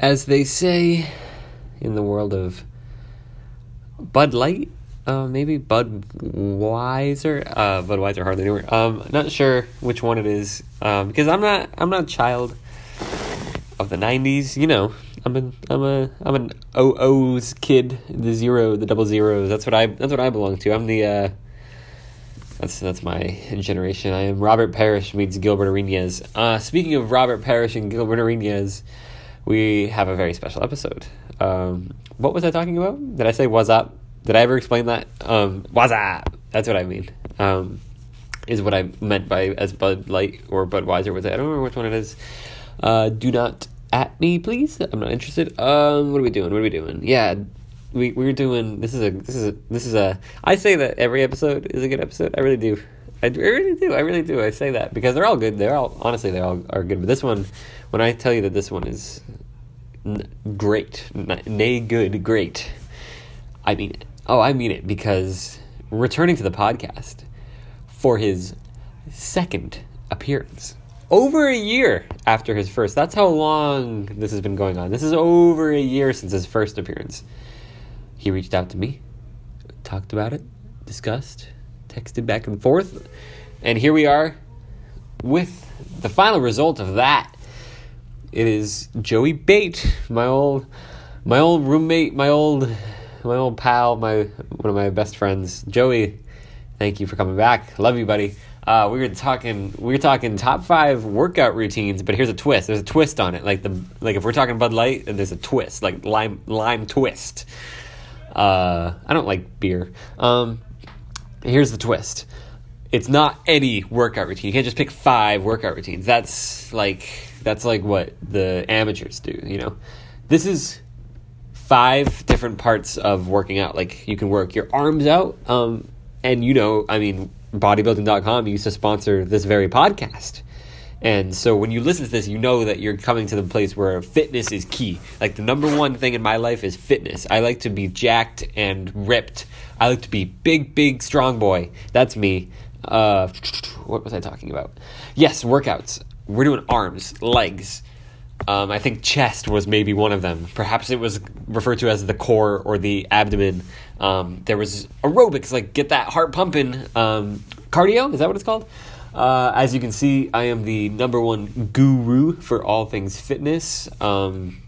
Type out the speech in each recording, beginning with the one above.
as they say in the world of Bud Light, uh, maybe Budweiser, uh, Budweiser hardly knew. Um, not sure which one it is um, because I'm not I'm not a child of the '90s. You know, I'm a I'm a I'm an OO's kid, the zero, the double zeros. That's what I that's what I belong to. I'm the uh, that's that's my generation. I am Robert Parish meets Gilbert Arenas. Uh, speaking of Robert Parish and Gilbert Arenas, we have a very special episode. Um, what was I talking about? Did I say what's up? Did I ever explain that? Um, what's up? That's what I mean. Um, is what I meant by as Bud Light or Budweiser was. It? I don't remember which one it is. Uh, do not at me, please. I'm not interested. Um, what are we doing? What are we doing? Yeah, we we're doing. This is a this is a this is a. I say that every episode is a good episode. I really do. I, I really do. I really do. I say that because they're all good. They're all honestly they all are good. But this one, when I tell you that this one is n- great, n- nay good, great, I mean it. Oh, I mean it because returning to the podcast for his second appearance over a year after his first. That's how long this has been going on. This is over a year since his first appearance. He reached out to me, talked about it, discussed, texted back and forth, and here we are with the final result of that. It is Joey Bate, my old my old roommate, my old my old pal, my one of my best friends. Joey, thank you for coming back. Love you, buddy. Uh, we were talking we were talking top five workout routines, but here's a twist. There's a twist on it. Like the like if we're talking Bud Light, there's a twist, like lime lime twist. Uh, I don't like beer. Um, here's the twist. It's not any workout routine. You can't just pick five workout routines. That's like that's like what the amateurs do, you know. This is five different parts of working out. Like you can work your arms out, um, and you know, I mean, bodybuilding.com used to sponsor this very podcast. And so when you listen to this, you know that you're coming to the place where fitness is key. Like the number one thing in my life is fitness. I like to be jacked and ripped. I like to be big, big, strong boy. That's me. Uh, what was I talking about? Yes, workouts. We're doing arms, legs. Um, I think chest was maybe one of them. Perhaps it was referred to as the core or the abdomen. Um, there was aerobics, like get that heart pumping. Um, cardio, is that what it's called? Uh, as you can see, I am the number one guru for all things fitness. Um,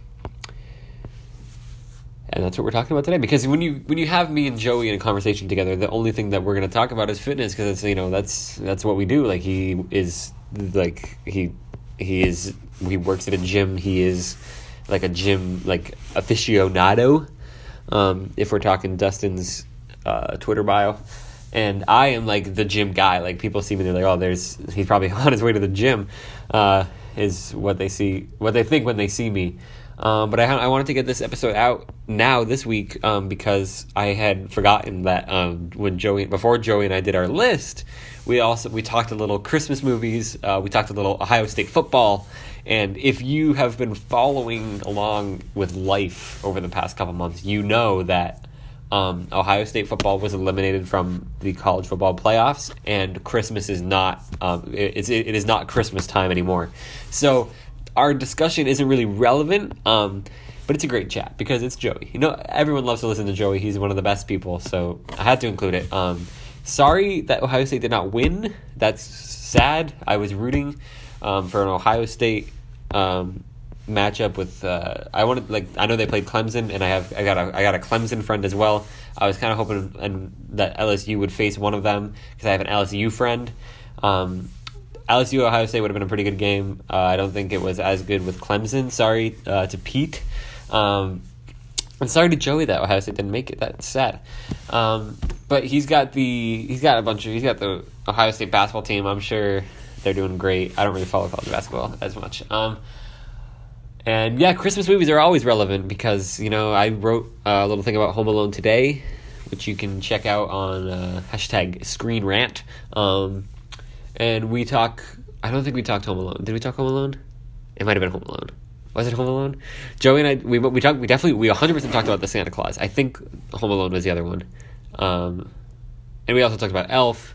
and that's what we're talking about today. Because when you when you have me and Joey in a conversation together, the only thing that we're going to talk about is fitness because you know that's that's what we do. Like he is like he he is he works at a gym. He is like a gym like aficionado. Um, if we're talking Dustin's uh, Twitter bio, and I am like the gym guy. Like people see me, they're like, "Oh, there's he's probably on his way to the gym." Uh, is what they see, what they think when they see me. Um, but I, I wanted to get this episode out now this week um, because I had forgotten that um, when Joey before Joey and I did our list, we also we talked a little Christmas movies. Uh, we talked a little Ohio State football. And if you have been following along with life over the past couple months, you know that um, Ohio State football was eliminated from the college football playoffs, and Christmas is not um, it, it is not Christmas time anymore. So our discussion isn't really relevant, um, but it's a great chat because it's Joey. You know, everyone loves to listen to Joey. He's one of the best people, so I had to include it. Um, sorry that Ohio State did not win. That's sad. I was rooting um, for an Ohio State um, matchup with. Uh, I wanted like I know they played Clemson, and I have I got a I got a Clemson friend as well. I was kind of hoping and that LSU would face one of them because I have an LSU friend. Um, LSU Ohio State would have been a pretty good game. Uh, I don't think it was as good with Clemson. Sorry uh, to Pete. Um, and sorry to Joey that Ohio State didn't make it. That's sad. Um, but he's got the he's got a bunch of he's got the Ohio State basketball team. I'm sure they're doing great. I don't really follow college basketball as much. Um, and yeah, Christmas movies are always relevant because you know I wrote a little thing about Home Alone today, which you can check out on uh, hashtag Screen Rant. Um, and we talk. I don't think we talked Home Alone. Did we talk Home Alone? It might have been Home Alone. Was it Home Alone? Joey and I we we talked we definitely we 100 percent talked about the Santa Claus. I think Home Alone was the other one, um, and we also talked about Elf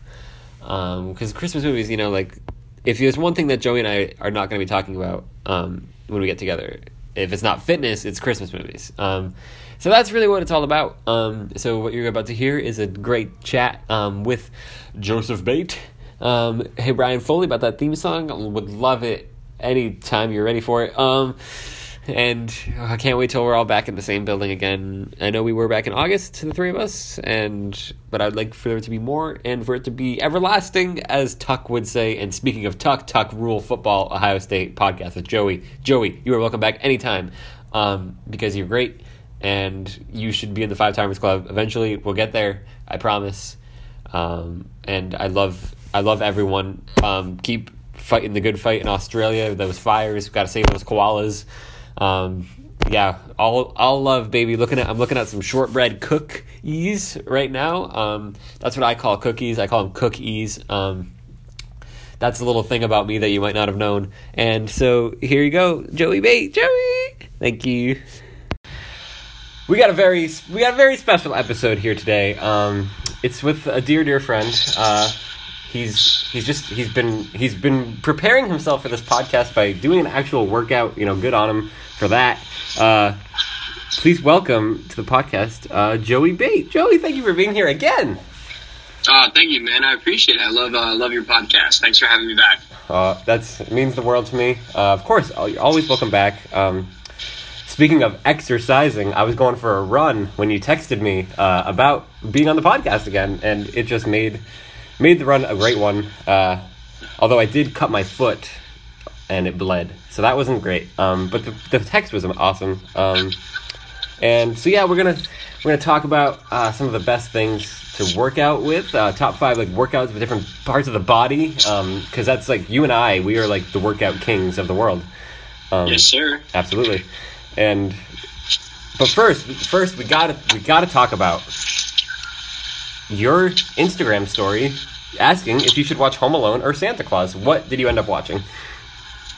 because um, Christmas movies, you know, like if there's one thing that Joey and I are not going to be talking about um, when we get together, if it's not fitness, it's Christmas movies. Um, so that's really what it's all about. Um, so what you're about to hear is a great chat um, with Joseph Bate. Um, hey Brian Foley about that theme song. Would love it anytime you're ready for it. Um, and I can't wait till we're all back in the same building again. I know we were back in August, the three of us, and but I'd like for there to be more and for it to be everlasting, as Tuck would say. And speaking of Tuck, Tuck Rule Football Ohio State podcast with Joey. Joey, you are welcome back anytime um, because you're great and you should be in the Five Timers Club. Eventually, we'll get there. I promise. Um, and I love I love everyone. Um, keep fighting the good fight in Australia. Those fires, we've got to save those koalas. Um, yeah, all all love, baby. Looking at I'm looking at some shortbread cookies right now. Um, that's what I call cookies. I call them cookies. Um, that's a little thing about me that you might not have known. And so here you go, Joey Bate. Joey, thank you. We got a very we got a very special episode here today. Um, it's with a dear dear friend. Uh, he's he's just he's been he's been preparing himself for this podcast by doing an actual workout. You know, good on him for that. Uh, please welcome to the podcast, uh, Joey Bate. Joey, thank you for being here again. Uh, thank you, man. I appreciate it. I love uh, love your podcast. Thanks for having me back. Uh, that's means the world to me. Uh, of course, you're always welcome back. Um, speaking of exercising, I was going for a run when you texted me uh, about being on the podcast again, and it just made made the run a great one. Uh, although I did cut my foot and it bled, so that wasn't great. Um, but the, the text was awesome. Um, and so yeah, we're gonna we're gonna talk about uh, some of the best things to work out with. Uh, top five like workouts with different parts of the body, because um, that's like you and I. We are like the workout kings of the world. Um, yes, sir. Absolutely. And but first, first we gotta we gotta talk about your Instagram story asking if you should watch Home Alone or Santa Claus. What did you end up watching?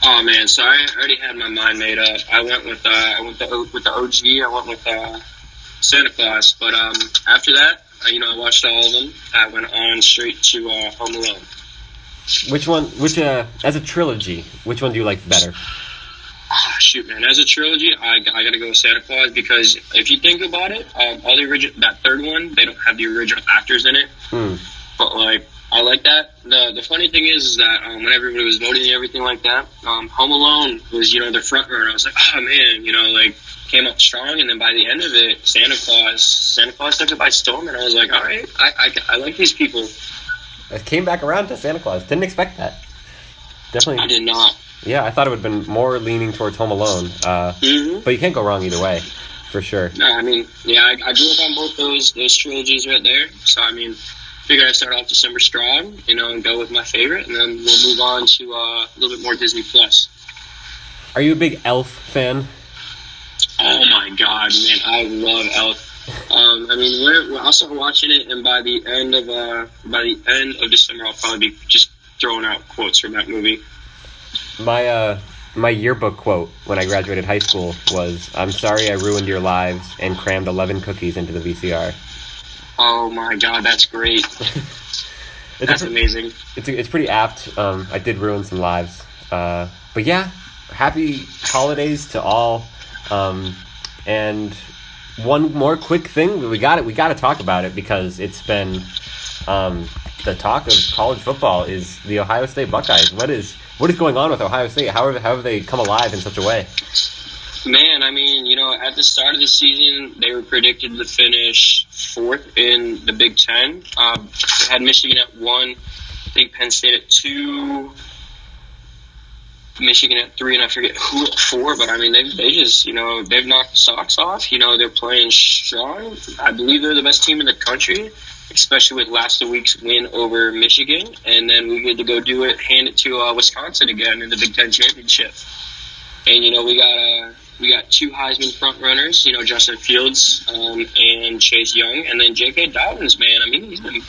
Oh man, so I already had my mind made up. I went with uh, I went the, with the OG. I went with uh, Santa Claus. But um, after that, uh, you know, I watched all of them. I went on straight to uh, Home Alone. Which one? Which uh, as a trilogy, which one do you like better? Shoot, man. As a trilogy, I, I got to go with Santa Claus because if you think about it, um, all the original that third one, they don't have the original actors in it. Hmm. But like, I like that. the The funny thing is, is that um, when everybody was voting and everything like that, um, Home Alone was you know the front runner. I was like, oh man, you know, like came up strong, and then by the end of it, Santa Claus, Santa Claus took it by storm, and I was like, all right, I I, I like these people. It came back around to Santa Claus. Didn't expect that. Definitely. I did not. Yeah, I thought it would have been more leaning towards Home Alone. Uh, mm-hmm. But you can't go wrong either way, for sure. No, I mean, yeah, I, I grew up on both those those trilogies right there. So I mean, figured I'd start off December strong, you know, and go with my favorite, and then we'll move on to uh, a little bit more Disney Plus. Are you a big Elf fan? Oh my god, man, I love Elf. Um, I mean, we're, we're, I'll start watching it, and by the end of uh, by the end of December, I'll probably be just throwing out quotes from that movie. My uh, my yearbook quote when I graduated high school was, "I'm sorry I ruined your lives and crammed 11 cookies into the VCR." Oh my god, that's great. that's amazing. It's it's pretty apt. Um, I did ruin some lives, uh, but yeah, happy holidays to all. Um, and one more quick thing, we got it. We got to talk about it because it's been um, the talk of college football is the Ohio State Buckeyes. What is what is going on with Ohio State? How have, how have they come alive in such a way? Man, I mean, you know, at the start of the season, they were predicted to finish fourth in the Big Ten. Um, they had Michigan at one, I think Penn State at two, Michigan at three, and I forget who at four. But I mean, they they just you know they've knocked the socks off. You know, they're playing strong. I believe they're the best team in the country, especially with last week's win over Michigan, and then we get to go do it, hand it to uh, Wisconsin again in the Big Ten championship. And you know, we got. Uh, we got two Heisman front runners, you know, Justin Fields um, and Chase Young, and then J.K. Dobbins, man. I mean, he's been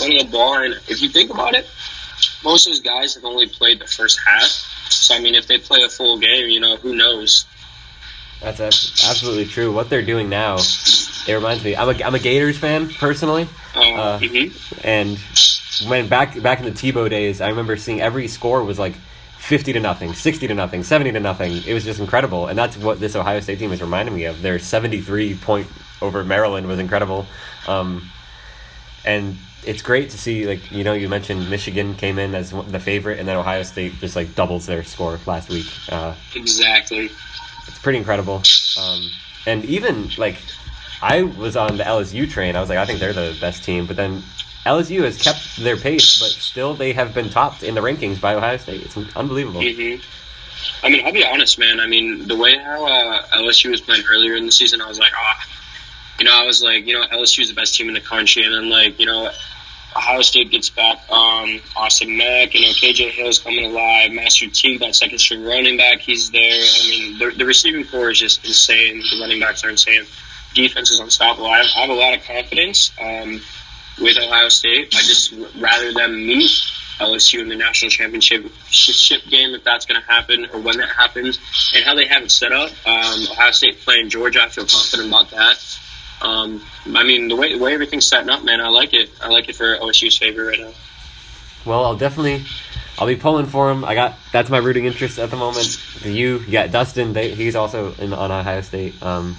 running the ball, and if you think about it, most of those guys have only played the first half. So, I mean, if they play a full game, you know, who knows? That's absolutely true. What they're doing now, it reminds me. I'm a, I'm a Gators fan personally, uh, uh, mm-hmm. and when back back in the Tebow days, I remember seeing every score was like 50 to nothing, 60 to nothing, 70 to nothing. It was just incredible. And that's what this Ohio State team is reminding me of. Their 73 point over Maryland was incredible. Um, and it's great to see, like, you know, you mentioned Michigan came in as the favorite, and then Ohio State just, like, doubles their score last week. Uh, exactly. It's pretty incredible. Um, and even, like, I was on the LSU train. I was like, I think they're the best team. But then LSU has kept their pace, but still they have been topped in the rankings by Ohio State. It's unbelievable. Mm-hmm. I mean, I'll be honest, man. I mean, the way how uh, LSU was playing earlier in the season, I was like, ah, you know, I was like, you know, LSU is the best team in the country, and then like, you know, Ohio State gets back um, Austin Mack, you know, KJ Hill's coming alive, Master Teague, that second string running back, he's there. I mean, the, the receiving corps is just insane. The running backs are insane. Defense is unstoppable. I have, I have a lot of confidence. Um, with Ohio State. I just rather them meet LSU in the national championship game if that's going to happen or when that happens, and how they have it set up. Um, Ohio State playing Georgia, I feel confident about that. Um, I mean, the way the way everything's setting up, man, I like it. I like it for OSU's favor right now. Well, I'll definitely. I'll be pulling for him. I got that's my rooting interest at the moment. The you, you got Dustin. They, he's also in on Ohio State. Um,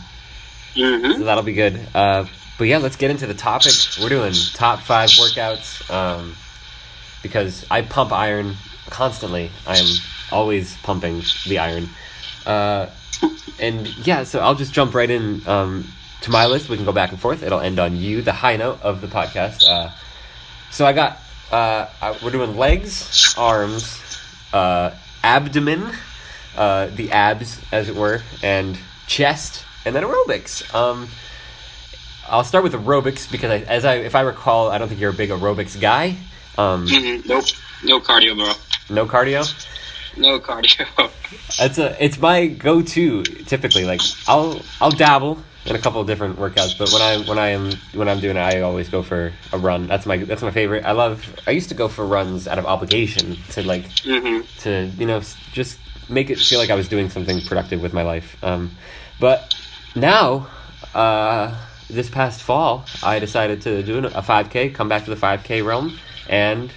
mm-hmm. So that'll be good. Uh, but yeah, let's get into the topic. We're doing top five workouts um, because I pump iron constantly. I am always pumping the iron. Uh, and yeah, so I'll just jump right in um, to my list. We can go back and forth. It'll end on you, the high note of the podcast. Uh, so I got, uh, we're doing legs, arms, uh, abdomen, uh, the abs, as it were, and chest, and then aerobics. Um, I'll start with aerobics because I, as I if I recall, I don't think you're a big aerobics guy. Um, mm-hmm. Nope, no cardio, bro. No cardio. No cardio. That's a it's my go-to typically. Like I'll I'll dabble in a couple of different workouts, but when I when I am when I'm doing it, I always go for a run. That's my that's my favorite. I love. I used to go for runs out of obligation to like mm-hmm. to you know just make it feel like I was doing something productive with my life. Um, but now. Uh, this past fall, I decided to do a 5K, come back to the 5K realm, and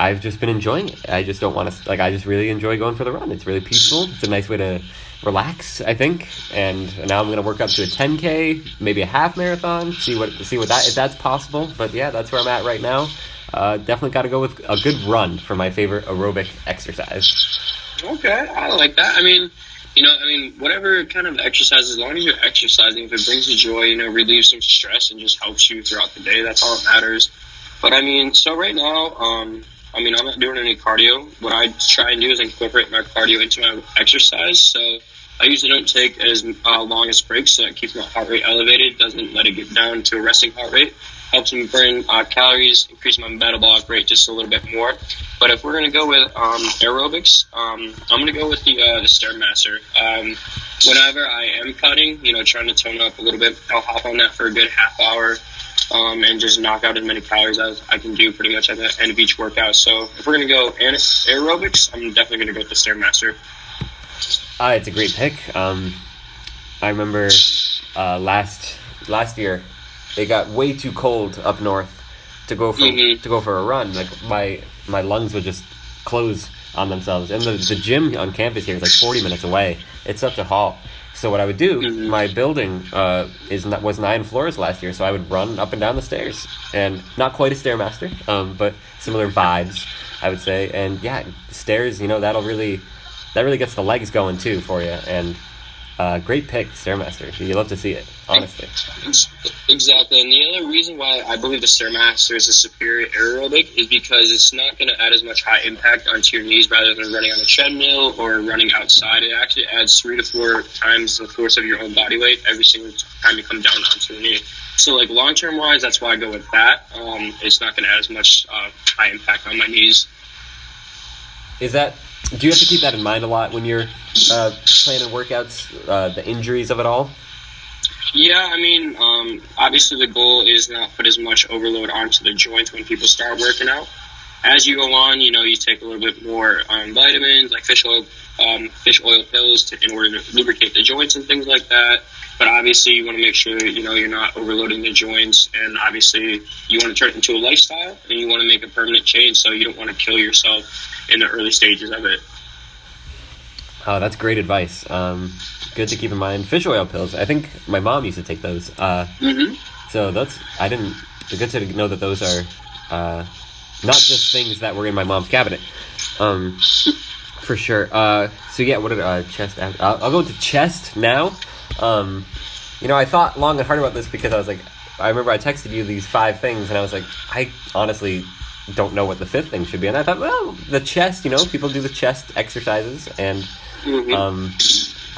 I've just been enjoying it. I just don't want to, like, I just really enjoy going for the run. It's really peaceful. It's a nice way to relax, I think. And now I'm to work up to a 10K, maybe a half marathon, see what, see what that, if that's possible. But yeah, that's where I'm at right now. Uh, definitely got to go with a good run for my favorite aerobic exercise. Okay, I like that. I mean, you know, I mean, whatever kind of exercise, as long as you're exercising, if it brings you joy, you know, relieves some stress and just helps you throughout the day, that's all that matters. But I mean, so right now, um, I mean, I'm not doing any cardio. What I try and do is incorporate my cardio into my exercise. So I usually don't take as uh, long as breaks, so it keeps my heart rate elevated, doesn't let it get down to a resting heart rate helps me burn uh, calories, increase my metabolic rate just a little bit more. But if we're gonna go with um, aerobics, um, I'm gonna go with the uh, the stairmaster. Um, whenever I am cutting, you know, trying to tone up a little bit, I'll hop on that for a good half hour. Um, and just knock out as many calories as I can do pretty much at the end of each workout. So if we're gonna go aerobics, I'm definitely gonna go with the stairmaster. Uh, it's a great pick. Um, I remember uh, last last year it got way too cold up north to go for mm-hmm. to go for a run. Like my my lungs would just close on themselves. And the the gym on campus here is like forty minutes away. It's such a haul. So what I would do, mm-hmm. my building uh, is was nine floors last year, so I would run up and down the stairs, and not quite a stairmaster, um, but similar vibes, I would say. And yeah, stairs, you know, that'll really that really gets the legs going too for you, and uh, great pick, Stairmaster. You love to see it, honestly. Exactly, and the other reason why I believe the Stairmaster is a superior aerobic is because it's not going to add as much high impact onto your knees rather than running on a treadmill or running outside. It actually adds three to four times the force of your own body weight every single time you come down onto your knee. So, like long term wise, that's why I go with that. Um, it's not going to add as much uh, high impact on my knees. Is that do you have to keep that in mind a lot when you're uh, planning workouts, uh, the injuries of it all? Yeah, I mean, um, obviously the goal is not put as much overload onto the joints when people start working out. As you go on, you know, you take a little bit more um, vitamins like fish oil, um, fish oil pills to, in order to lubricate the joints and things like that. but obviously you want to make sure you know you're not overloading the joints, and obviously you want to turn it into a lifestyle, and you want to make a permanent change, so you don't want to kill yourself in the early stages of it. Oh, that's great advice. Um, good to keep in mind. Fish oil pills. I think my mom used to take those. Uh, hmm so that's I didn't. It's good to know that those are uh, not just things that were in my mom's cabinet. Um, for sure. Uh, so yeah, what did uh, chest? I'll, I'll go to chest now. Um, you know, I thought long and hard about this because I was like, I remember I texted you these five things, and I was like, I honestly don't know what the fifth thing should be, and I thought, well, the chest. You know, people do the chest exercises, and hmm um,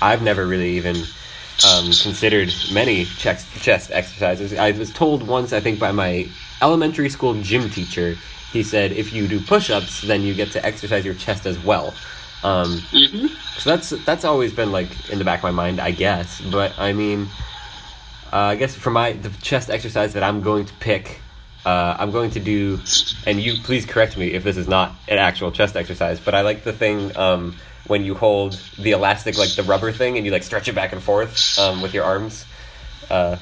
I've never really even um, considered many chest chest exercises. I was told once, I think, by my elementary school gym teacher. He said if you do push-ups, then you get to exercise your chest as well. Um, hmm so that's that's always been like in the back of my mind, I guess. But I mean, uh, I guess for my the chest exercise that I'm going to pick, uh, I'm going to do, and you please correct me if this is not an actual chest exercise. But I like the thing um, when you hold the elastic, like the rubber thing, and you like stretch it back and forth um, with your arms. Uh,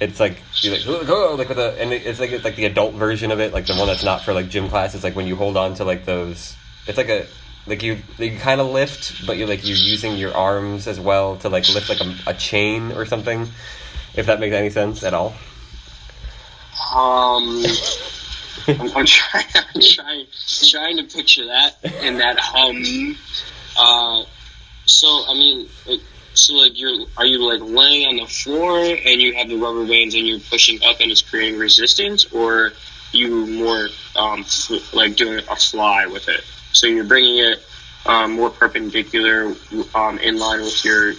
it's like you like go like with a and it's like it's like the adult version of it, like the one that's not for like gym class. It's like when you hold on to like those. It's like a like you you kind of lift, but you're like you're using your arms as well to like lift like a, a chain or something. If that makes any sense at all. Um, I'm, I'm trying, I'm trying, trying to picture that and that hum. Uh, so I mean, it, so like you're, are you like laying on the floor and you have the rubber bands and you're pushing up and it's creating resistance, or you more um, like doing a fly with it? So you're bringing it um, more perpendicular um, in line with your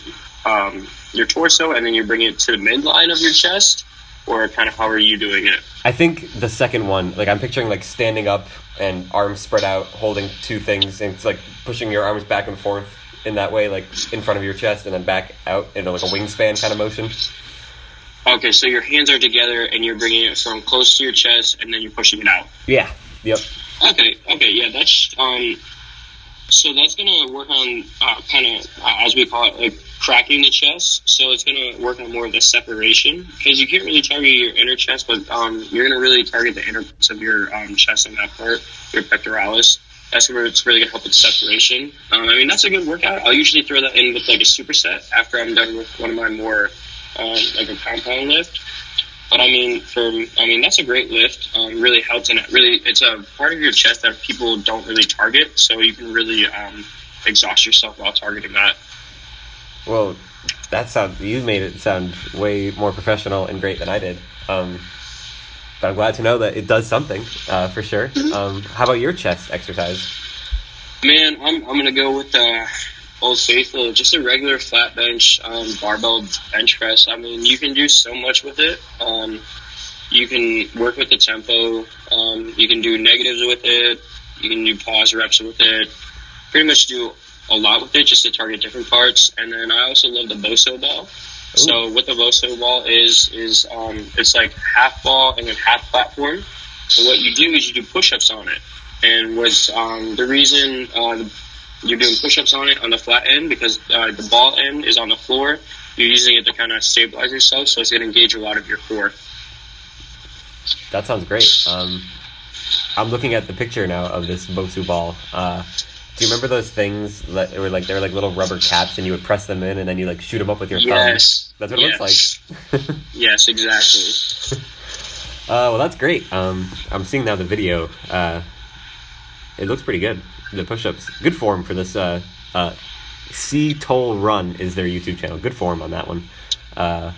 um, your torso, and then you're bringing it to the midline of your chest, or kind of how are you doing it? I think the second one, like I'm picturing like standing up and arms spread out, holding two things, and it's like pushing your arms back and forth in that way, like in front of your chest and then back out into like a wingspan kind of motion. Okay, so your hands are together and you're bringing it from close to your chest, and then you're pushing it out. Yeah. Yep. Okay, okay, yeah, that's um. So that's gonna work on uh, kind of uh, as we call it, like cracking the chest. So it's gonna work on more of the separation because you can't really target your inner chest, but um, you're gonna really target the inner parts of your um, chest and that part, your pectoralis. That's where it's really gonna help with separation. Um, I mean, that's a good workout. I'll usually throw that in with like a superset after I'm done with one of my more um, like a compound lift. But I mean, for I mean, that's a great lift. Um, really helps, and it really it's a part of your chest that people don't really target. So you can really um, exhaust yourself while targeting that. Well, that sounds you made it sound way more professional and great than I did. Um, but I'm glad to know that it does something uh, for sure. Um, how about your chest exercise? Man, I'm I'm gonna go with the Old Faithful, just a regular flat bench um, barbell bench press. I mean, you can do so much with it. Um, you can work with the tempo. Um, you can do negatives with it. You can do pause reps with it. Pretty much do a lot with it just to target different parts. And then I also love the Bosu ball. So what the Bosu ball is is um, it's like half ball and then half platform. And what you do is you do push-ups on it. And what's um, the reason uh, you're doing push-ups on it on the flat end because uh, the ball end is on the floor. You're using it to kind of stabilize yourself, so it's going to engage a lot of your core. That sounds great. Um, I'm looking at the picture now of this Bosu ball. Uh, do you remember those things that were like they were like little rubber caps, and you would press them in, and then you like shoot them up with your thumb? Yes, That's what it yes. looks like. yes, exactly. Uh, well, that's great. Um, I'm seeing now the video. Uh, it looks pretty good. The push-ups, good form for this. Uh, uh, Sea Toll Run is their YouTube channel. Good form on that one. Uh,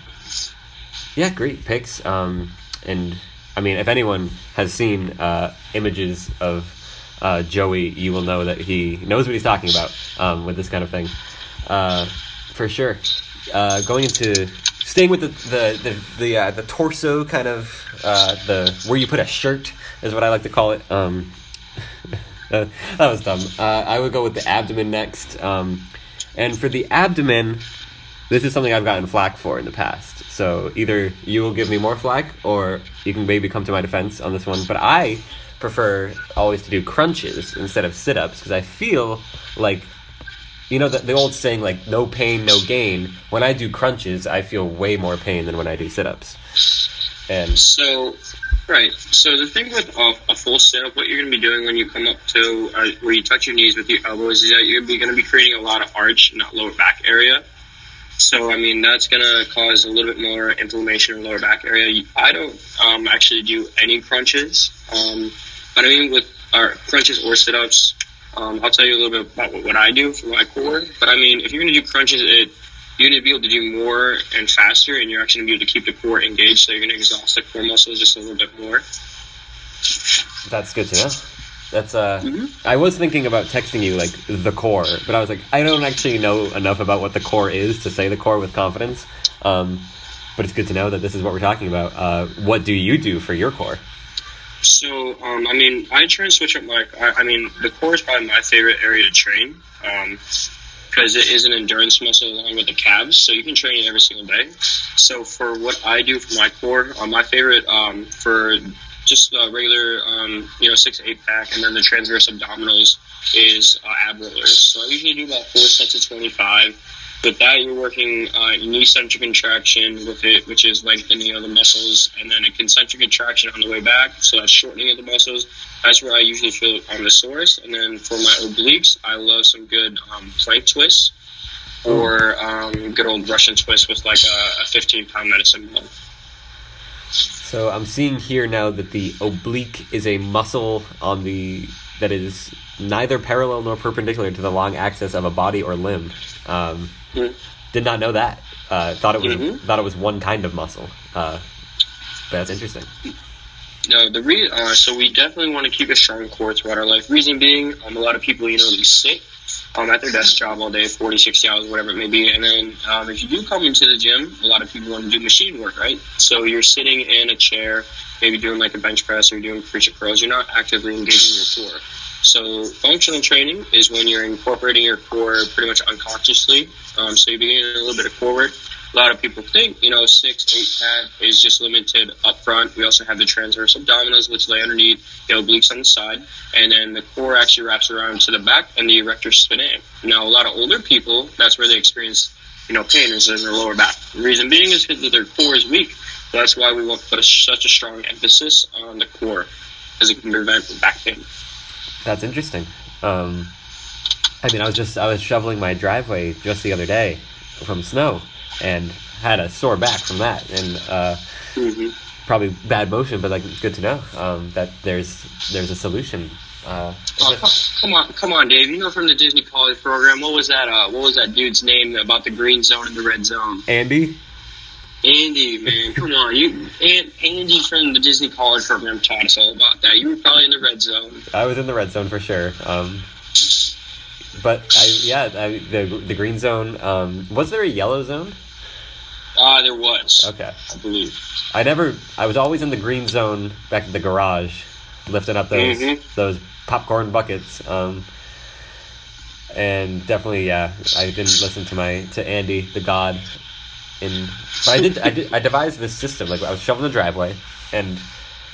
yeah, great pics. Um, and I mean, if anyone has seen uh, images of uh, Joey, you will know that he knows what he's talking about um, with this kind of thing. Uh, for sure. Uh, going into staying with the the the the, uh, the torso kind of uh, the where you put a shirt is what I like to call it. Um, that was dumb. Uh, I would go with the abdomen next. Um, and for the abdomen, this is something I've gotten flack for in the past. So either you will give me more flack, or you can maybe come to my defense on this one. But I prefer always to do crunches instead of sit ups because I feel like you know the, the old saying like no pain no gain when i do crunches i feel way more pain than when i do sit-ups and So, right. So the thing with a, a full sit-up, what you're going to be doing when you come up to uh, where you touch your knees with your elbows is that you're going to be creating a lot of arch in that lower back area. So, I mean, that's going to cause a little bit more inflammation in the lower back area. I don't um, actually do any crunches, um, but I mean, with our crunches or sit-ups, um, I'll tell you a little bit about what, what I do for my core. But I mean, if you're to do crunches, it you're going to be able to do more and faster, and you're actually going to be able to keep the core engaged. So you're going to exhaust the core muscles just a little bit more. that's good to know that's uh Mhm. i was thinking about texting you like the core but i was like i don't actually know enough about what the core is to say the core with confidence um but it's good to know that this is what we're talking about uh what do you do for your core So, um, I mean, I try and switch up my. I, I mean, the core is probably my favorite area to train because it is an endurance muscle along with the calves. So you can train it every single day. So for what I do for my core, uh, my favorite um, for just regular, um, you know, six eight pack, and then the transverse abdominals is uh, ab rollers. So I usually do about four sets of twenty five. With that, you're working uh, eccentric contraction with it, which is lengthening of the muscles, and then a concentric contraction on the way back, so that's shortening of the muscles. That's where I usually feel on the source. And then for my obliques, I love some good um, plank twists or um, good old Russian twist with like a, a 15 pound medicine ball. So I'm seeing here now that the oblique is a muscle on the that is neither parallel nor perpendicular to the long axis of a body or limb. Um, Mhm. Did not know that. Uh, thought it was Mhm. thought it was one kind of muscle. Uh, but that's interesting. No, the re- uh, so we definitely want to keep a strong core throughout our life. Reason being, um, a lot of people, you know, they sit um, at their desk job all day, 40, 60 hours, whatever it may be. And then um, if you do come into the gym, a lot of people want to do machine work, right? So you're sitting in a chair, maybe doing like a bench press or doing preacher curls. You're not actively engaging your core. So functional training is when you're incorporating your core pretty much unconsciously. Um, so you're beginning a little bit of core work. A lot of people think, you know, six, eight pad is just limited up front. We also have the transverse abdominals, which lay underneath, the obliques on the side, and then the core actually wraps around to the back and the erector spinae. Now, a lot of older people, that's where they experience, you know, pain is in their lower back. The reason being is because their core is weak. That's why we want to put a, such a strong emphasis on the core, because it can prevent back pain. That's interesting. Um, I mean, I was just I was shoveling my driveway just the other day from snow, and had a sore back from that, and uh, hmm probably bad motion, but like it's good to know um, that there's there's a solution. Uh, Oh, come on, come on, Dave. You know from the Disney College program, what was that? Uh, what was that dude's name about the green zone and the red zone? Andy, Andy, man, come on. You, An- Andy from the Disney College program taught us all about that. You were probably in the red zone. I was in the red zone for sure. Um, but I yeah, I, the the green zone. Um, was there a yellow zone? Ah, there was, Okay, I believe. I never. I was always in the green zone back at the garage, lifting up those Mhm. those popcorn buckets. Um, and definitely, yeah, I didn't listen to my to Andy, the god. But I did. I did. I devised this system. Like I was shoveling the driveway, and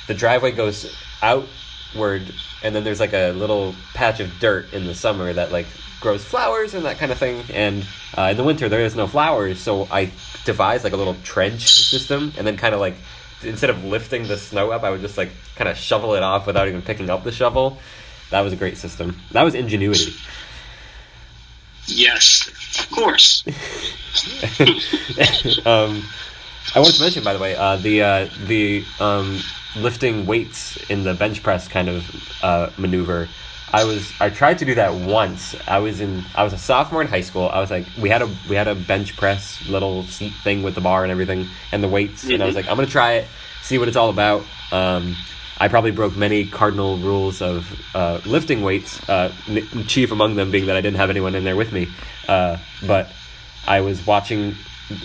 the driveway goes outward, and then there's like a little patch of dirt in the summer that like grows flowers and that kind of thing. And uh, in the winter, there is no flowers, so I devised like a little trench system, and then kind of like instead of lifting the snow up, I would just like kind of shovel it off without even picking up the shovel. That was a great system. That was ingenuity. Yes, of course. um, I wanted to mention, by the way, uh, the uh, the um, lifting weights in the bench press kind of uh, maneuver. I was I tried to do that once. I was in I was a sophomore in high school. I was like we had a we had a bench press little seat thing with the bar and everything and the weights and I was Mhm. like I'm gonna try it, see what it's all about. Um, I probably broke many cardinal rules of uh, lifting weights. Uh, chief among them being that I didn't have anyone in there with me. Uh, but I was watching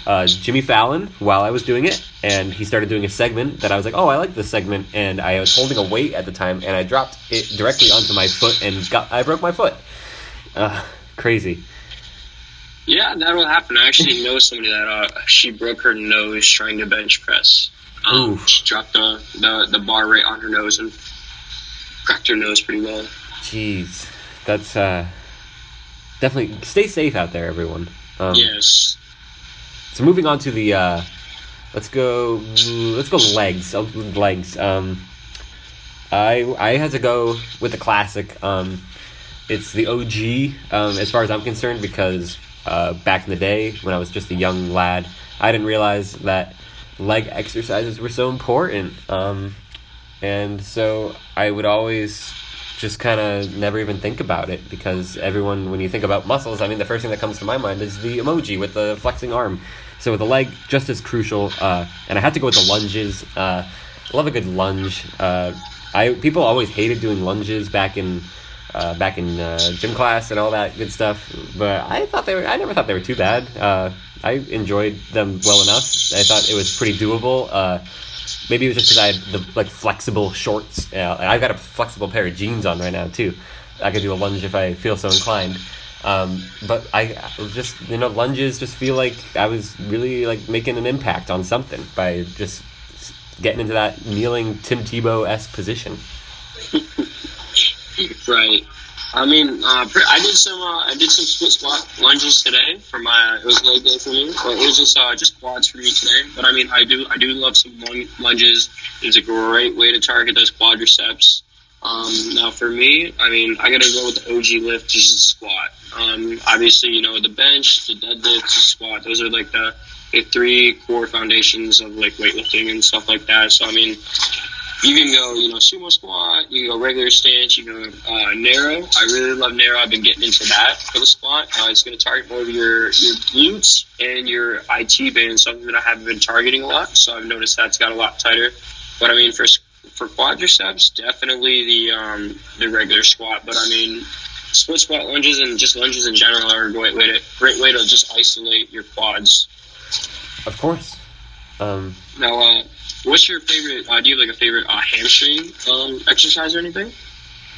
uh, Jimmy Fallon while I was doing it, and he started doing a segment that I was like, "Oh, I like this segment." And I was holding a weight at the time, and I dropped it directly onto my foot, and got I broke my foot. Uh, crazy. Yeah, that'll happen. I actually know somebody that uh, she broke her nose trying to bench press. Um, she dropped the, the, the bar right on her nose and cracked her nose pretty well. Jeez, that's uh, definitely stay safe out there, everyone. Um, yes. So moving on to the, uh, let's go, let's go legs. Legs. Um, I I had to go with the classic. Um, it's the OG um, as far as I'm concerned because uh, back in the day when I was just a young lad, I didn't realize that leg exercises were so important. Um, and so I would always just kind of never even think about it because everyone, when you think about muscles, I mean, the first thing that comes to my mind is the emoji with the flexing arm. So with the leg, just as crucial. Uh, and I had to go with the lunges. Uh, love a good lunge. Uh, I people always hated doing lunges back in uh, back in uh, gym class and all that good stuff. But I thought they were. I never thought they were too bad. Uh, I enjoyed them well enough. I thought it was pretty doable. Uh, maybe it was just because I had the like flexible shorts. Uh, I've got a flexible pair of jeans on right now too. I could do a lunge if I feel so inclined. Um, but I just you know lunges just feel like I was really like making an impact on something by just getting into that kneeling Tim Tebow esque position. right. I mean, uh, I did some uh, I did some split squat lunges today for my it was leg day for me. Well, it was just uh, just quads for me today. But I mean, I do I do love some lunges. It's a great way to target those quadriceps. Um, now for me, I mean, I gotta go with the OG lift, just the squat. Um, obviously, you know the bench, the deadlift, the squat. Those are like the, the three core foundations of like weightlifting and stuff like that. So I mean, you can go, you know, sumo squat, you can go regular stance, you can go uh, narrow. I really love narrow. I've been getting into that for the squat. Uh, it's going to target more of your, your glutes and your IT band, something that I haven't been targeting a lot. So I've noticed that's got a lot tighter. But I mean, for for quadriceps, definitely the um, the regular squat. But I mean, split squat lunges and just lunges in general are a great way to great way to just isolate your quads. Of course. Um, now, uh, what's your favorite? Uh, do you have like a favorite uh, hamstring um, exercise or anything?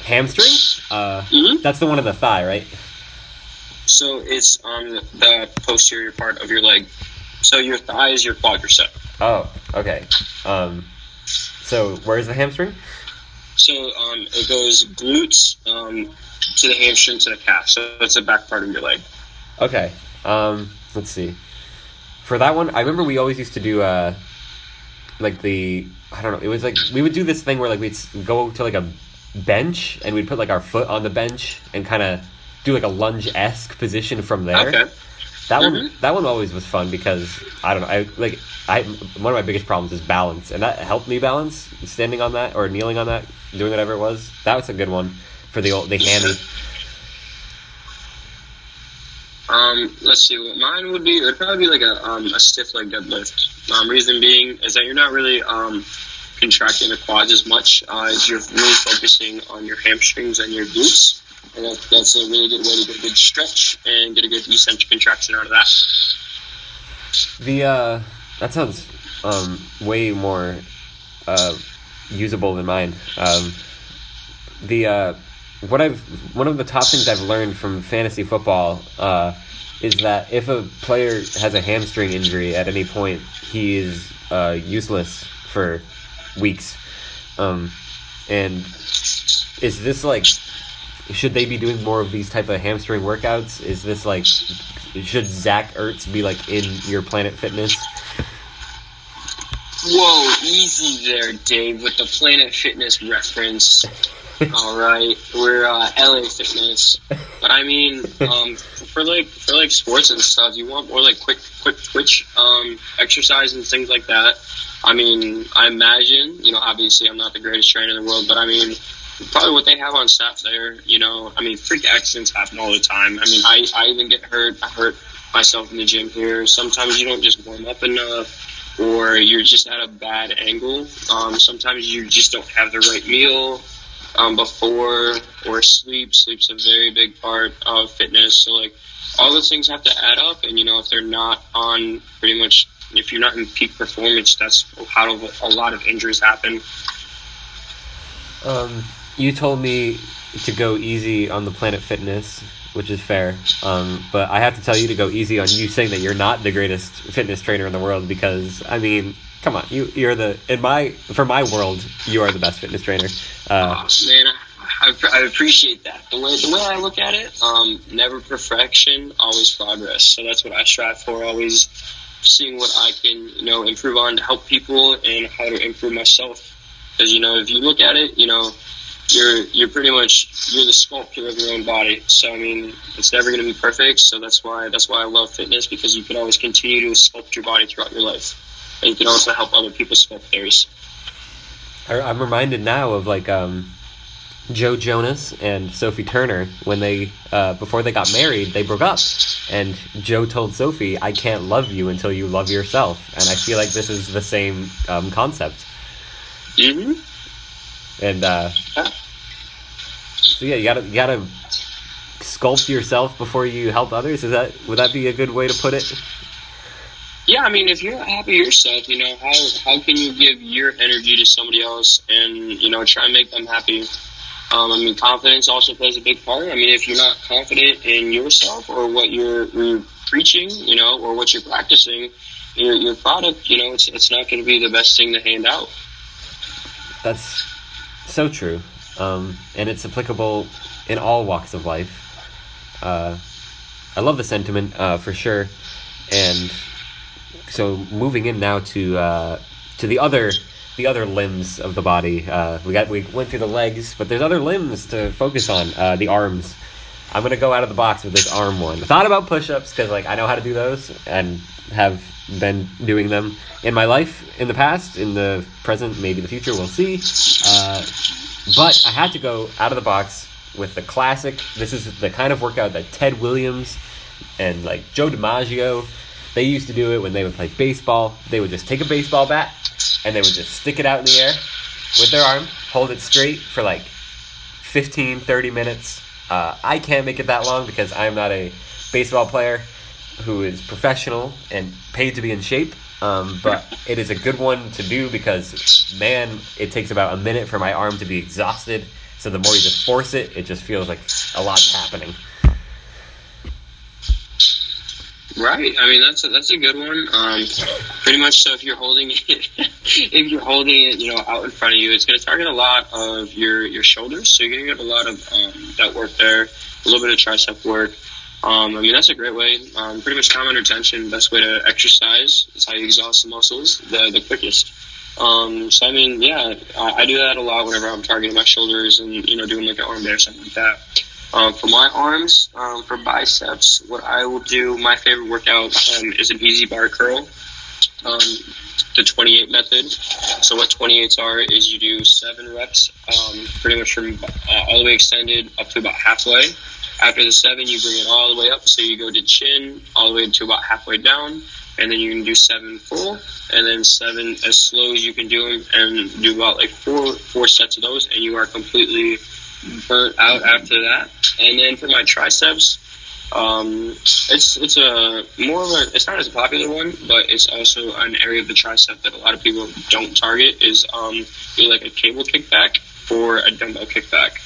Hamstring? Uh, mm-hmm. That's the one of the thigh, right? So it's on um, the posterior part of your leg. So your thigh is your quadricep. Oh, okay. Um, so where's the hamstring? So um, it goes glutes um, to the hamstring to the calf. So it's the back part of your leg. Okay. Um, let's see. For that one, I remember we always used to do uh, like the I don't know. It was like we would do this thing where like we'd go to like a bench and we'd put like our foot on the bench and kind of do like a lunge esque position from there. Okay. That mm-hmm. one, that one always was fun because I don't know. I like I one of my biggest problems is balance, and that helped me balance standing on that or kneeling on that, doing whatever it was. That was a good one for the old the hammy. Um, let's see. What mine would be, it would probably be like a um, a stiff leg deadlift. Um, reason being is that you're not really um, contracting the quads as much uh, as you're really focusing on your hamstrings and your glutes. And that, that's a really good way to get a good stretch and get a good eccentric contraction out of that. The uh, that sounds um, way more uh, usable than mine. Um, the uh, what I've one of the top things I've learned from fantasy football uh, is that if a player has a hamstring injury at any point, he is uh, useless for weeks. Um, and is this like should they be doing more of these type of hamstring workouts? Is this like should Zach Ertz be like in your Planet Fitness? Whoa, easy there, Dave, with the Planet Fitness reference. All right, we're uh, LA Fitness, but I mean, um, for like for like sports and stuff, you want more like quick quick twitch um, exercise and things like that. I mean, I imagine, you know, obviously I'm not the greatest trainer in the world, but I mean, probably what they have on staff there. You know, I mean, freak accidents happen all the time. I mean, I, I even get hurt. I hurt myself in the gym here. Sometimes you don't just warm up enough, or you're just at a bad angle. Um, sometimes you just don't have the right meal um, before, or sleep. Sleep's a very big part of fitness. So like, all those things have to add up, and you know, if they're not on pretty much. If you're not in peak performance, that's how a lot of injuries happen. Um, you told me to go easy on the Planet Fitness, which is fair. Um, but I have to tell you to go easy on you saying that you're not the greatest fitness trainer in the world because I mean, come on, you you're the in my for my world you are the best fitness trainer. Uh, oh, man, I, I appreciate that. The way the way I look at it, um, never perfection, always progress. So that's what I strive for. Always seeing what I can, you know, improve on to help people and how to improve myself. Because you know, if you look at it, you know, you're you're pretty much you're the sculptor of your own body. So I mean, it's never going to be perfect. So that's why that's why I love fitness because you can always continue to sculpt your body throughout your life, and you can also help other people sculpt theirs. I- I'm reminded now of like um, Joe Jonas and Sophie Turner when they uh, before they got married they broke up, and Joe told Sophie, "I can't love you until you love yourself," and I feel like this is the same um, concept. hmm And uh, so yeah, you gotta you gotta sculpt yourself before you help others. Is that would that be a good way to put it? Yeah, I mean, if you're not happy yourself, you know how how can you give your energy to somebody else and you know try and make them happy? Um, I mean, confidence also plays a big part. I mean, if you're not confident in yourself or what you're, you're preaching, you know, or what you're practicing, your your product, you know, it's it's not going to be the best thing to hand out. That's so true, um, and it's applicable in all walks of life. Uh, I love the sentiment uh, for sure, and so moving in now to uh, to the other the other limbs of the body. Uh, we got we went through the legs, but there's other limbs to focus on. Uh, the arms. I'm gonna go out of the box with this arm one. Thought about push-ups because like I know how to do those and have been doing them in my life in the past, in the present, maybe the future. We'll see. Uh, but I had to go out of the box with the classic. This is the kind of workout that Ted Williams and like Joe DiMaggio they used to do it when they would play baseball. They would just take a baseball bat and they would just stick it out in the air with their arm, hold it straight for like 15, 30 minutes. Uh, I can't make it that long because I'm not a baseball player who is professional and paid to be in shape. Um, but it is a good one to do because, man, it takes about a minute for my arm to be exhausted. So the more you just force it, it just feels like a lot's happening. Right. I mean, that's a, that's a good one. Um, pretty much. So if you're holding it, if you're holding it, you know, out in front of you, it's going to target a lot of your your shoulders. So you're going to get a lot of um, that work there, a little bit of tricep work. Um, I mean, that's a great way. Um, pretty much common under tension. Best way to exercise is how you exhaust the muscles the the quickest. Um, so I mean, yeah, I, I do that a lot whenever I'm targeting my shoulders and you know doing like an arm day or something like that. Um, for my arms, um, for biceps, what I will do, my favorite workout um, is an EZ bar curl, um, the 28 method. So what 28s are is you do seven reps, um, pretty much from uh, all the way extended up to about halfway. After the seven, you bring it all the way up, so you go to chin, all the way to about halfway down, and then you can do seven full, and then seven as slow as you can do them, and do about like four four sets of those, and you are completely burnt out after that. And then for my triceps, um, it's it's a more of a it's not as popular one, but it's also an area of the tricep that a lot of people don't target. Is um, do like a cable kickback or a dumbbell kickback.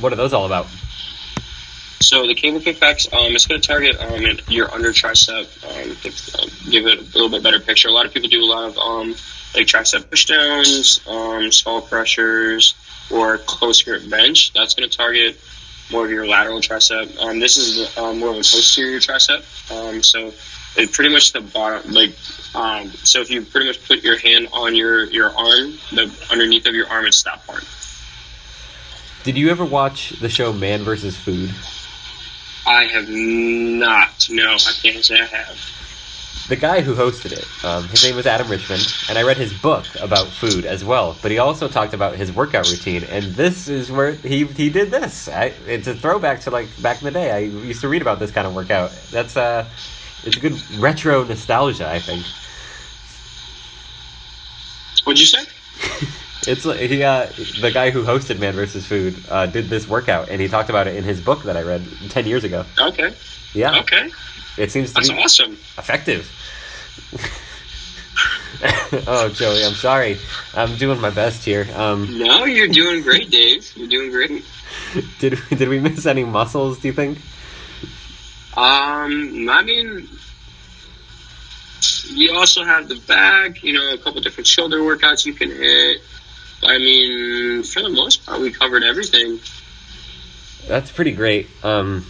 What are those all about? So the cable kickbacks, um, it's going to target um, your under tricep, um, to, uh, give it a little bit better picture. A lot of people do a lot of um, like tricep pushdowns, um, skull crushers, or close grip bench. That's going to target more of your lateral tricep. Um, this is um, more of a posterior tricep. Um, so it's pretty much the bottom, like um, so. If you pretty much put your hand on your your arm, the underneath of your arm, it's that part. Did you ever watch the show Man vs. Food? I have not. No, I can't say I have. The guy who hosted it, um, his name was Adam Richman, and I read his book about food as well. But he also talked about his workout routine, and this is where he he did this. I, it's a throwback to like back in the day. I used to read about this kind of workout. That's uh, it's a good retro nostalgia, I think. What'd you say? It's he uh, the guy who hosted Man vs. Food uh, did this workout, and he talked about it in his book that I read ten years ago. Okay. Yeah, Okay. it seems to That's be awesome. effective. oh, Joey, I'm sorry. I'm doing my best here. Um, No, you're doing great, Dave. You're doing great. did did we miss any muscles? Do you think? Um, I mean, you also have the back. You know, a couple different shoulder workouts you can hit. I mean, for the most part, we covered everything. That's pretty great. Um,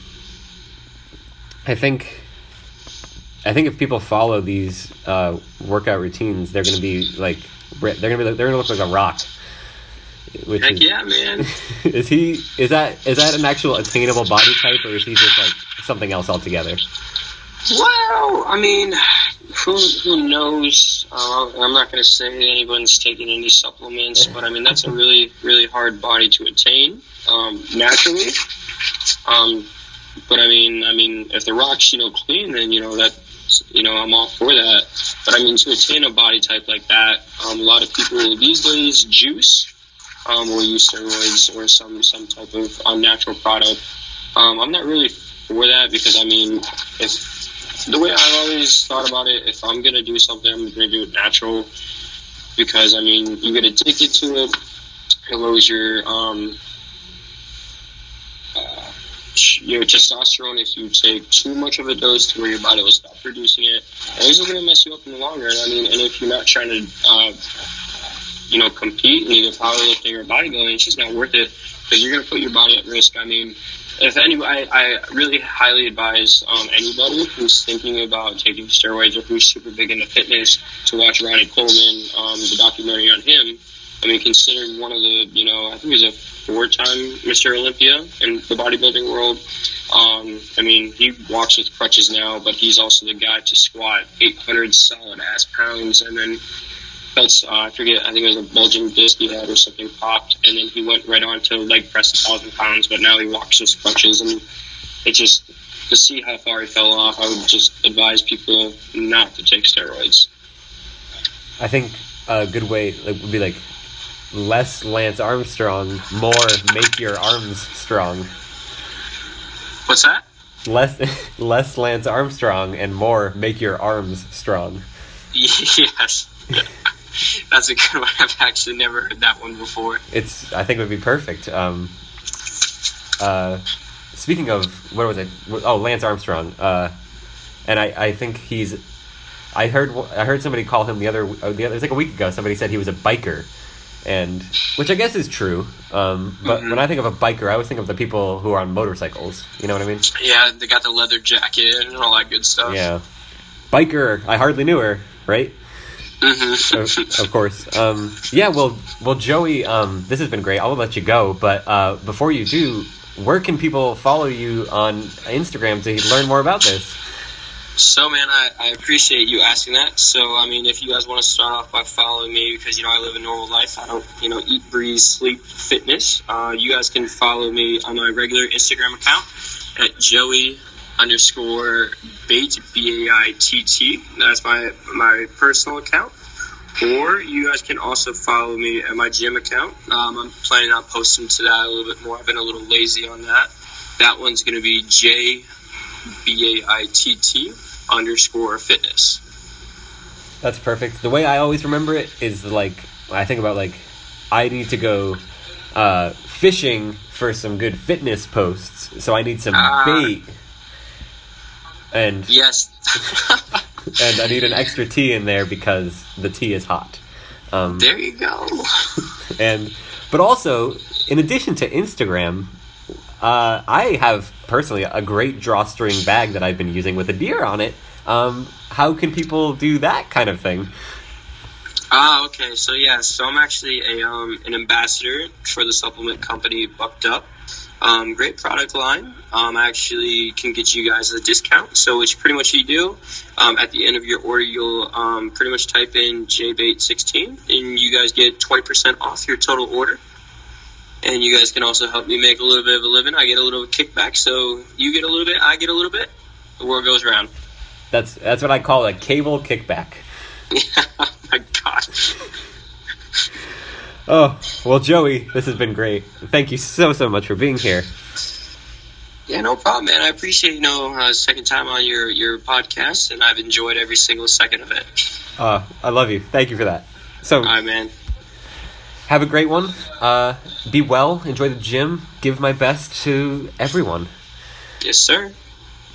I think, I think if people follow these uh, workout routines, they're going to be like, they're going to be, they're going to look like a rock. Which Heck is, yeah, man! is he? Is that is that an actual attainable body type, or is he just like something else altogether? Well, I mean, who who knows? Uh, I'm not going to say anyone's taking any supplements, but I mean that's a really really hard body to attain um, naturally. Um, but I mean, I mean, if the rock's you know clean, then you know that you know I'm all for that. But I mean, to attain a body type like that, um, a lot of people these days juice um, or use steroids or some some type of unnatural product. Um, I'm not really for that because I mean, if the way I've always thought about it, if I'm gonna do something, I'm gonna do it natural. Because I mean, you get addicted to it. It lowers your um, uh, your testosterone if you take too much of a dose to where your body will stop producing it. And it's gonna mess you up in the long run. I mean, and if you're not trying to, uh, you know, compete in either powerlifting or bodybuilding, it's just not worth it because you're gonna put your body at risk. I mean, if anybody, I really highly advise um, anybody who's thinking about taking steroids or who's super big into fitness to watch Ronnie Coleman, um, the documentary on him. I mean, considered one of the, you know, I think he's a four-time Mr. Olympia in the bodybuilding world. Um, I mean, he walks with crutches now, but he's also the guy to squat 800 solid ass pounds and then uh, I forget, I think it was a bulging disc he had or something popped, and then he went right on to leg press thousand pounds, but now he walks with crutches, and it just, to see how far he fell off, I would just advise people not to take steroids. I think a good way like, would be like less Lance Armstrong, more make your arms strong. What's that? Less less Lance Armstrong and more make your arms strong. Yes. That's a good one. I've actually never heard that one before. It's. I think it would be perfect. Um, uh, speaking of, what was it? Oh, Lance Armstrong. Uh, and I, I think he's. I heard I heard somebody call him the other uh, the other. It was like a week ago. Somebody said he was a biker, and which I guess is true. Um, but mm-hmm. when I think of a biker, I always think of the people who are on motorcycles. You know what I mean? Yeah, they got the leather jacket and all that good stuff. Yeah, biker. I hardly knew her. Right. Mm-hmm. of, of, course. Um, yeah. Well, well, Joey. Um, this has been great. I'll let you go, but uh, before you do, where can people follow you on Instagram to learn more about this? So, man, I, I appreciate you asking that. So, I mean, if you guys want to start off by following me, because you know I live a normal life, I don't, you know, eat, breathe, sleep, fitness. Uh, you guys can follow me on my regular Instagram account at Joey underscore bait b a i t t. That's my my personal account. Or you guys can also follow me at my gym account. Um, I'm planning on posting to that a little bit more. I've been a little lazy on that. That one's going to be J B A I T T underscore fitness. That's perfect. The way I always remember it is like I think about like I need to go uh, fishing for some good fitness posts, so I need some uh, bait and yes, and I need an extra tea in there because the tea is hot. Um, there you go. and but also, in addition to Instagram, uh, I have personally a great drawstring bag that I've been using with a deer on it. Um, how can people do that kind of thing? Ah, okay. So yeah, so I'm actually a um, an ambassador for the supplement company Bucked Up. Um, great product line. Um, I actually can get you guys a discount. So it's pretty much you do. Um, at the end of your order, you'll um, pretty much type in JBait16, and you guys get 20% off your total order. And you guys can also help me make a little bit of a living. I get a little kickback, so you get a little bit, I get a little bit. The world goes around. That's that's what I call a cable kickback. oh my god. Oh, well, Joey, this has been great. Thank you so, so much for being here. Yeah, no problem, man. I appreciate, you know, uh, second time on your, your podcast, and I've enjoyed every single second of it. Uh, I love you. Thank you for that. So, All right, man. Have a great one. Uh, be well. Enjoy the gym. Give my best to everyone. Yes, sir.